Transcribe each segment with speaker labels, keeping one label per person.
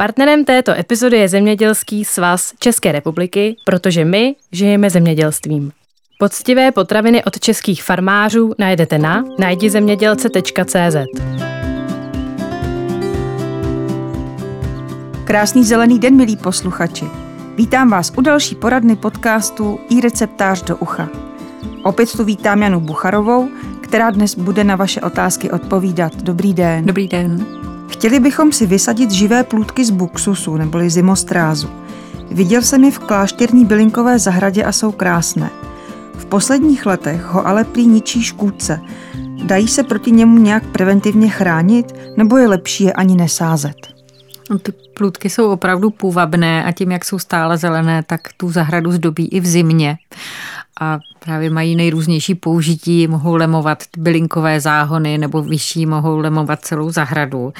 Speaker 1: Partnerem této epizody je Zemědělský svaz České republiky, protože my žijeme zemědělstvím. Poctivé potraviny od českých farmářů najdete na najdizemědělce.cz.
Speaker 2: Krásný zelený den, milí posluchači. Vítám vás u další poradny podcastu i receptář do ucha. Opět tu vítám Janu Bucharovou, která dnes bude na vaše otázky odpovídat. Dobrý den.
Speaker 3: Dobrý den.
Speaker 2: Chtěli bychom si vysadit živé plůdky z buksusu neboli zimostrázu. Viděl jsem je v klášterní bylinkové zahradě a jsou krásné. V posledních letech ho ale prý ničí škůdce. Dají se proti němu nějak preventivně chránit, nebo je lepší je ani nesázet?
Speaker 3: No, ty plůdky jsou opravdu půvabné a tím, jak jsou stále zelené, tak tu zahradu zdobí i v zimě a právě mají nejrůznější použití, mohou lemovat bylinkové záhony nebo vyšší mohou lemovat celou zahradu.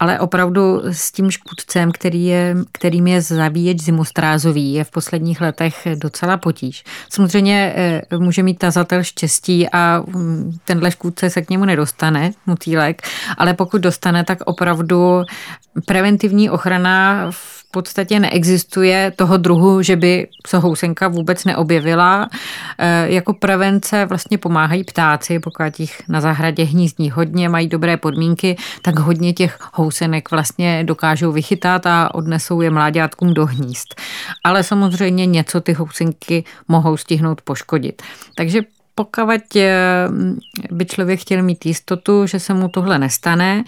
Speaker 3: Ale opravdu s tím škůdcem, který je, kterým je zabíječ zimostrázový, je v posledních letech docela potíž. Samozřejmě eh, může mít tazatel štěstí a mm, tenhle škůdce se k němu nedostane, motýlek, ale pokud dostane, tak opravdu preventivní ochrana v podstatě neexistuje toho druhu, že by se housenka vůbec neobjevila. E, jako prevence vlastně pomáhají ptáci, pokud jich na zahradě hnízdní hodně, mají dobré podmínky, tak hodně těch housenek vlastně dokážou vychytat a odnesou je mláďátkům do hnízd. Ale samozřejmě něco ty housenky mohou stihnout poškodit. Takže pokud e, by člověk chtěl mít jistotu, že se mu tohle nestane,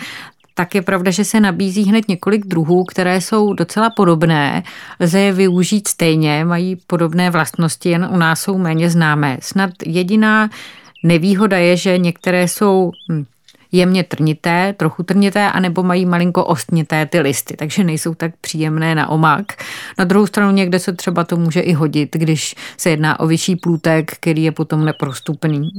Speaker 3: tak je pravda, že se nabízí hned několik druhů, které jsou docela podobné. Lze je využít stejně, mají podobné vlastnosti, jen u nás jsou méně známé. Snad jediná nevýhoda je, že některé jsou hm, jemně trnité, trochu trnité, anebo mají malinko ostnité ty listy, takže nejsou tak příjemné na omak. Na druhou stranu někde se třeba to může i hodit, když se jedná o vyšší plůtek, který je potom neprostupný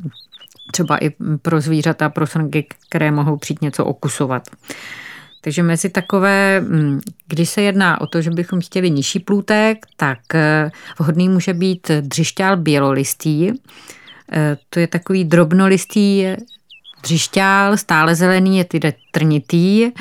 Speaker 3: třeba i pro zvířata, pro srnky, které mohou přijít něco okusovat. Takže mezi takové, mm, když se jedná o to, že bychom chtěli nižší plůtek, tak eh, vhodný může být dřišťál bělolistý. Eh, to je takový drobnolistý Dřišťál, stále zelený, je tedy trnitý,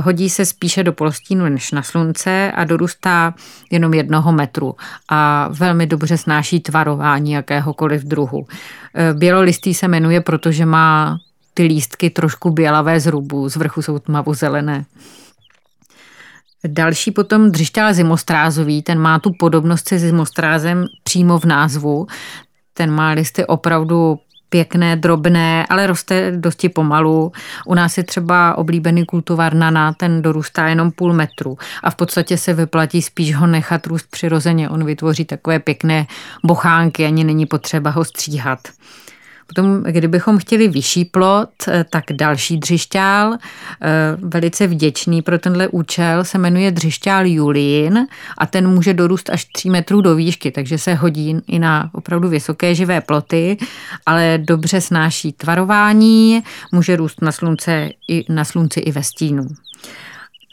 Speaker 3: hodí se spíše do polostínu než na slunce a dorůstá jenom jednoho metru a velmi dobře snáší tvarování jakéhokoliv druhu. Eh, bělolistý se jmenuje, protože má ty lístky trošku bělavé zrubu, z vrchu jsou tmavo zelené. Další potom dřišťál zimostrázový, ten má tu podobnost se zimostrázem přímo v názvu. Ten má listy opravdu pěkné, drobné, ale roste dosti pomalu. U nás je třeba oblíbený kultivar nana, ten dorůstá jenom půl metru a v podstatě se vyplatí spíš ho nechat růst přirozeně. On vytvoří takové pěkné bochánky, ani není potřeba ho stříhat. Potom, kdybychom chtěli vyšší plot, eh, tak další dřišťál, eh, velice vděčný pro tenhle účel, se jmenuje dřišťál Julín a ten může dorůst až 3 metrů do výšky, takže se hodí i na opravdu vysoké živé ploty, ale dobře snáší tvarování, může růst na, slunce, i, na slunci i ve stínu.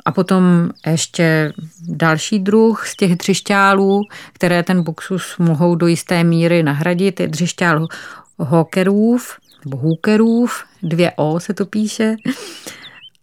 Speaker 3: A potom ještě další druh z těch dřišťálů, které ten buxus mohou do jisté míry nahradit, je dřišťál hokerův, nebo hookerův, dvě O se to píše,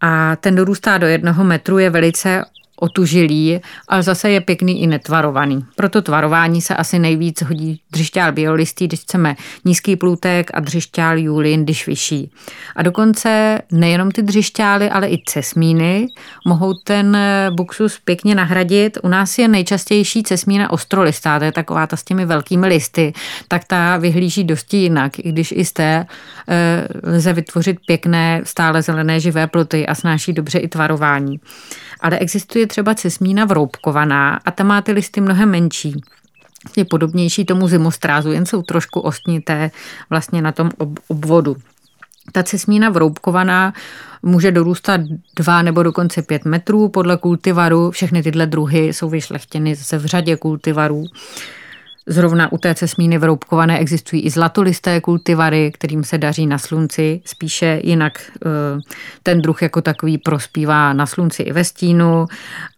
Speaker 3: a ten dorůstá do jednoho metru, je velice otužilý, ale zase je pěkný i netvarovaný. Proto tvarování se asi nejvíc hodí dřišťál biolistý, když chceme nízký plůtek a dřišťál julin, když vyšší. A dokonce nejenom ty dřišťály, ale i cesmíny mohou ten buxus pěkně nahradit. U nás je nejčastější cesmína ostrolistá, to je taková ta s těmi velkými listy, tak ta vyhlíží dosti jinak, i když i z té e, lze vytvořit pěkné stále zelené živé ploty a snáší dobře i tvarování ale existuje třeba cesmína vroubkovaná a ta má ty listy mnohem menší je podobnější tomu zimostrázu, jen jsou trošku ostnité vlastně na tom obvodu. Ta cesmína vroubkovaná může dorůstat 2 nebo dokonce 5 metrů podle kultivaru. Všechny tyhle druhy jsou vyšlechtěny zase v řadě kultivarů. Zrovna u té cesmíny vroubkované existují i zlatolisté kultivary, kterým se daří na slunci. Spíše jinak eh, ten druh jako takový prospívá na slunci i ve stínu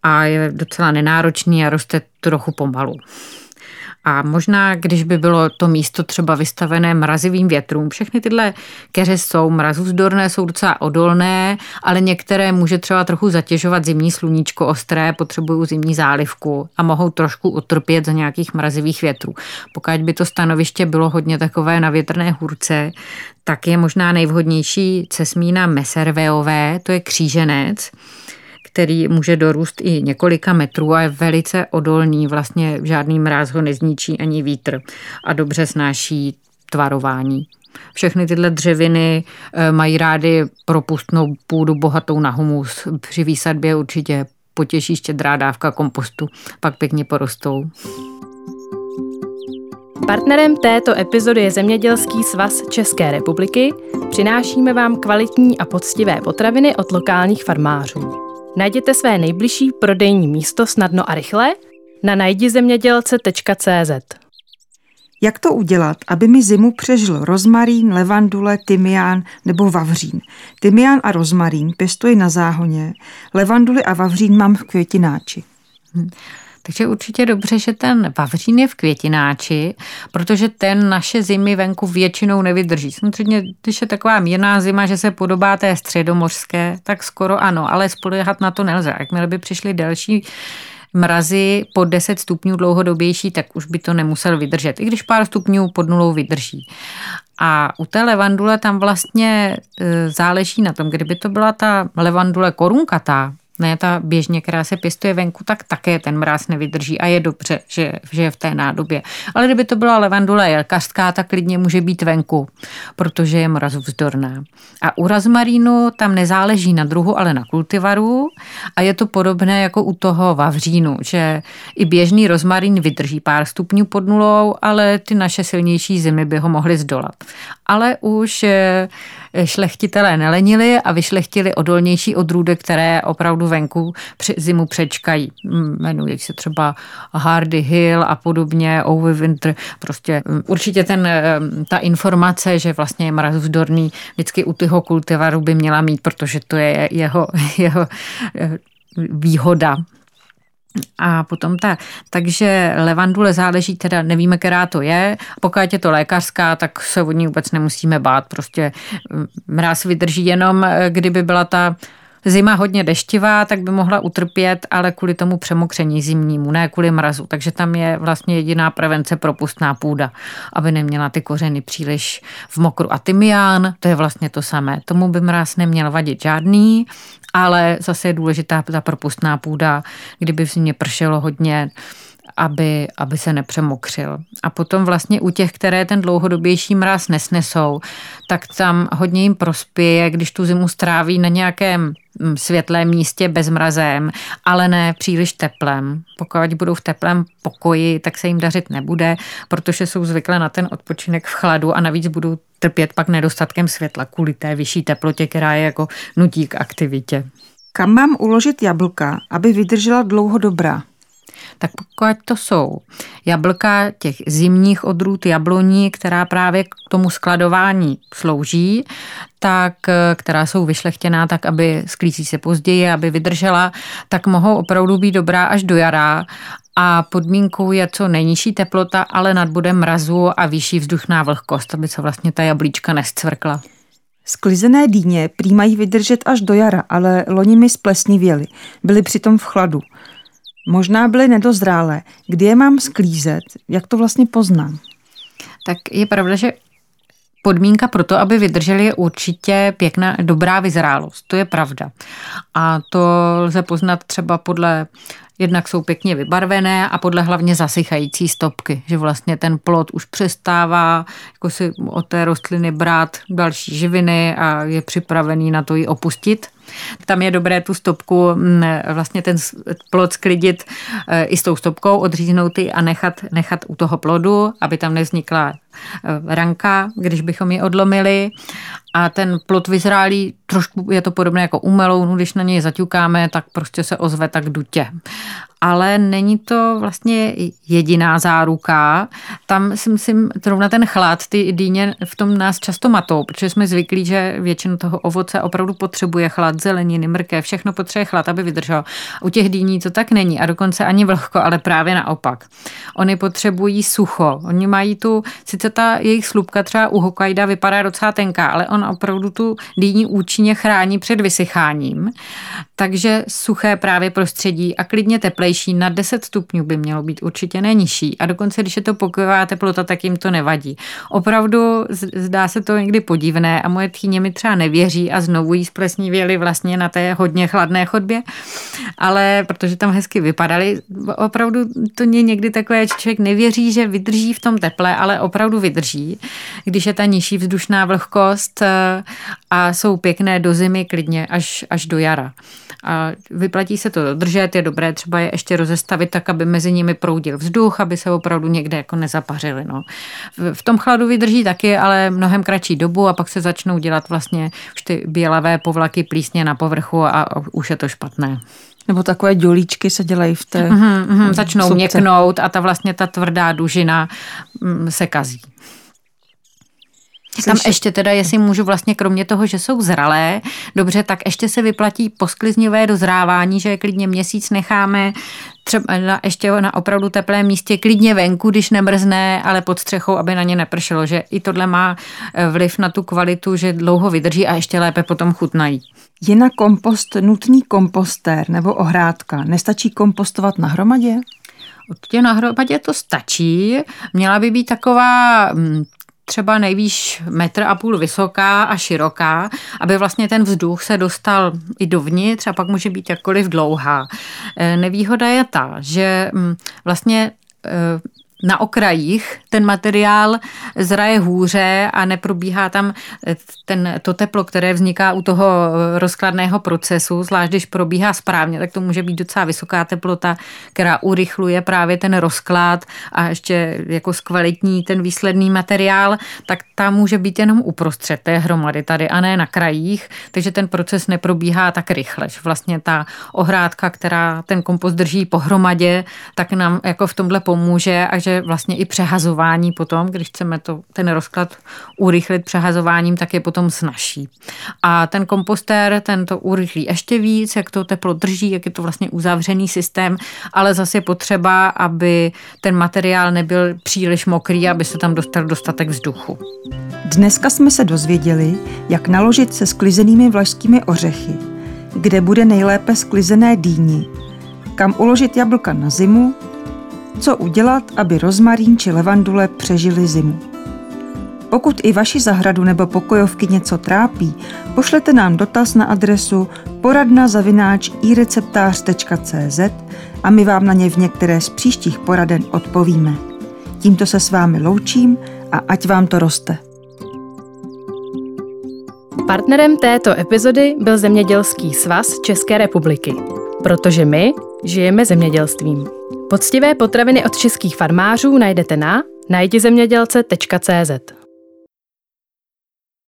Speaker 3: a je docela nenáročný a roste trochu pomalu. A možná, když by bylo to místo třeba vystavené mrazivým větrům, všechny tyhle keře jsou mrazůvzdorné, jsou docela odolné, ale některé může třeba trochu zatěžovat zimní sluníčko ostré, potřebují zimní zálivku a mohou trošku utrpět za nějakých mrazivých větrů. Pokud by to stanoviště bylo hodně takové na větrné hůrce, tak je možná nejvhodnější cesmína meserveové, to je kříženec, který může dorůst i několika metrů a je velice odolný, vlastně žádný mráz ho nezničí ani vítr a dobře snáší tvarování. Všechny tyhle dřeviny eh, mají rády propustnou půdu bohatou na humus. Při výsadbě určitě potěší štědrá dávka kompostu, pak pěkně porostou.
Speaker 1: Partnerem této epizody je Zemědělský svaz České republiky. Přinášíme vám kvalitní a poctivé potraviny od lokálních farmářů. Najděte své nejbližší prodejní místo snadno a rychle na najdizemědělce.cz.
Speaker 2: Jak to udělat, aby mi zimu přežil rozmarín, levandule, tymián nebo vavřín? Tymián a rozmarín pěstuji na záhoně, levanduly a vavřín mám v květináči.
Speaker 3: Hmm. Takže určitě dobře, že ten vavřín je v květináči, protože ten naše zimy venku většinou nevydrží. Samozřejmě, když je taková mírná zima, že se podobá té středomořské, tak skoro ano, ale spolehat na to nelze. Jakmile by přišly další mrazy pod 10 stupňů dlouhodobější, tak už by to nemusel vydržet, i když pár stupňů pod nulou vydrží. A u té levandule tam vlastně e, záleží na tom, kdyby to byla ta levandule korunkatá, ne ta běžně, která se pěstuje venku, tak také ten mráz nevydrží a je dobře, že, že je v té nádobě. Ale kdyby to byla levandule jelkařská, tak klidně může být venku, protože je mrazovzdorná. A u razmarínu tam nezáleží na druhu, ale na kultivaru a je to podobné jako u toho vavřínu, že i běžný rozmarín vydrží pár stupňů pod nulou, ale ty naše silnější zimy by ho mohly zdolat. Ale už eh, šlechtitelé nelenili a vyšlechtili odolnější odrůdy, které opravdu venku zimu přečkají. Jmenují se třeba Hardy Hill a podobně, Overwinter. Prostě mm, určitě ten, eh, ta informace, že vlastně je mrazovzdorný, vždycky u toho kultivaru by měla mít, protože to je jeho, jeho eh, výhoda. A potom ta, takže levandule záleží, teda nevíme, která to je. Pokud je to lékařská, tak se od ní vůbec nemusíme bát. Prostě mráz vydrží jenom, eh, kdyby byla ta zima hodně deštivá, tak by mohla utrpět, ale kvůli tomu přemokření zimnímu, ne kvůli mrazu. Takže tam je vlastně jediná prevence propustná půda, aby neměla ty kořeny příliš v mokru. A tymián, to je vlastně to samé. Tomu by mráz neměl vadit žádný, ale zase je důležitá ta propustná půda, kdyby v zimě pršelo hodně, aby, aby se nepřemokřil. A potom vlastně u těch, které ten dlouhodobější mráz nesnesou, tak tam hodně jim prospěje, když tu zimu stráví na nějakém mm, světlém místě bez mrazem, ale ne příliš teplem. Pokud budou v teplém pokoji, tak se jim dařit nebude, protože jsou zvyklé na ten odpočinek v chladu a navíc budou trpět pak nedostatkem světla kvůli té vyšší teplotě, která je jako nutí k aktivitě.
Speaker 2: Kam mám uložit jablka, aby vydržela dlouho dobrá?
Speaker 3: tak pokud to jsou jablka těch zimních odrůd jabloní, která právě k tomu skladování slouží, tak, která jsou vyšlechtěná tak, aby sklízí se později, aby vydržela, tak mohou opravdu být dobrá až do jara a podmínkou je co nejnižší teplota, ale nad bodem mrazu a vyšší vzduchná vlhkost, aby se vlastně ta jablíčka nescvrkla.
Speaker 2: Sklizené dýně prý mají vydržet až do jara, ale loni mi splesnivěly. Byly přitom v chladu. Možná byly nedozrálé. Kdy je mám sklízet? Jak to vlastně poznám?
Speaker 3: Tak je pravda, že podmínka pro to, aby vydrželi, je určitě pěkná, dobrá vyzrálost. To je pravda. A to lze poznat třeba podle Jednak jsou pěkně vybarvené a podle hlavně zasychající stopky, že vlastně ten plod už přestává jako si od té rostliny brát další živiny a je připravený na to ji opustit. Tam je dobré tu stopku, mm, vlastně ten plod sklidit e, i s tou stopkou, odříznout ji a nechat, nechat u toho plodu, aby tam nevznikla e, ranka, když bychom ji odlomili. A ten plod vyzrálý, trošku je to podobné jako u melounu, když na něj zaťukáme, tak prostě se ozve tak dutě. Ale není to vlastně jediná záruka. Tam si myslím, zrovna ten chlad, ty dýně v tom nás často matou, protože jsme zvyklí, že většinu toho ovoce opravdu potřebuje chlad, zeleniny, mrkev, všechno potřebuje chlad, aby vydržel. U těch dýní to tak není a dokonce ani vlhko, ale právě naopak. Oni potřebují sucho. Oni mají tu, sice ta jejich slupka třeba u Hokkaido vypadá docela tenká, ale on opravdu tu dýní účinně chrání před vysycháním. Takže suché právě prostředí a klidně teplejší na 10 stupňů by mělo být určitě nejnižší. A dokonce, když je to pokojová teplota, tak jim to nevadí. Opravdu zdá se to někdy podivné a moje tchýně mi třeba nevěří a znovu jí splesnivěli vlastně na té hodně chladné chodbě, ale protože tam hezky vypadaly, opravdu to mě někdy takové, člověk nevěří, že vydrží v tom teple, ale opravdu vydrží, když je ta nižší vzdušná vlhkost eh, a jsou pěkné do zimy klidně až, až do jara. A vyplatí se to dodržet, je dobré třeba je ještě rozestavit tak, aby mezi nimi proudil vzduch, aby se opravdu někde jako nezapařili. No. V tom chladu vydrží taky, ale mnohem kratší dobu a pak se začnou dělat vlastně už ty bělavé povlaky plísně na povrchu a už je to špatné.
Speaker 2: Nebo takové dělíčky se dělají v té...
Speaker 3: Mm-hmm, mm, začnou subce. měknout a ta vlastně ta tvrdá dužina mm, se kazí. Tam ještě teda, jestli můžu vlastně kromě toho, že jsou zralé, dobře, tak ještě se vyplatí poskliznivé dozrávání, že je klidně měsíc necháme třeba na, ještě na opravdu teplém místě, klidně venku, když nemrzne, ale pod střechou, aby na ně nepršelo, že i tohle má eh, vliv na tu kvalitu, že dlouho vydrží a ještě lépe potom chutnají.
Speaker 2: Je na kompost nutný kompostér nebo ohrádka? Nestačí kompostovat na hromadě?
Speaker 3: Určitě na hromadě to stačí. Měla by být taková mm, třeba nejvýš metr a půl vysoká a široká, aby vlastně ten vzduch se dostal i dovnitř a pak může být jakkoliv dlouhá. E, nevýhoda je ta, že mm, vlastně e, na okrajích ten materiál zraje hůře a neprobíhá tam eh, ten, to teplo, které vzniká u toho eh, rozkladného procesu, zvlášť když probíhá správně, tak to může být docela vysoká teplota, která urychluje právě ten rozklad a ještě jako zkvalitní ten výsledný materiál, tak ta může být jenom uprostřed té hromady tady a ne na krajích, takže ten proces neprobíhá tak rychle. Že vlastně ta ohrádka, která ten kompost drží pohromadě, tak nám jako v tomhle pomůže a že vlastně i přehazování potom, když chceme to, ten rozklad urychlit přehazováním, tak je potom snažší. A ten kompostér, ten to urychlí ještě víc, jak to teplo drží, jak je to vlastně uzavřený systém, ale zase je potřeba, aby ten materiál nebyl příliš mokrý, aby se tam dostal dostatek vzduchu.
Speaker 2: Dneska jsme se dozvěděli, jak naložit se sklizenými vlašskými ořechy, kde bude nejlépe sklizené dýni, kam uložit jablka na zimu co udělat, aby rozmarín či levandule přežili zimu. Pokud i vaši zahradu nebo pokojovky něco trápí, pošlete nám dotaz na adresu poradna zavináč ireceptář.cz a my vám na ně v některé z příštích poraden odpovíme. Tímto se s vámi loučím a ať vám to roste.
Speaker 1: Partnerem této epizody byl Zemědělský svaz České republiky, protože my žijeme zemědělstvím. Poctivé potraviny od českých farmářů najdete na najdizemědělce.cz.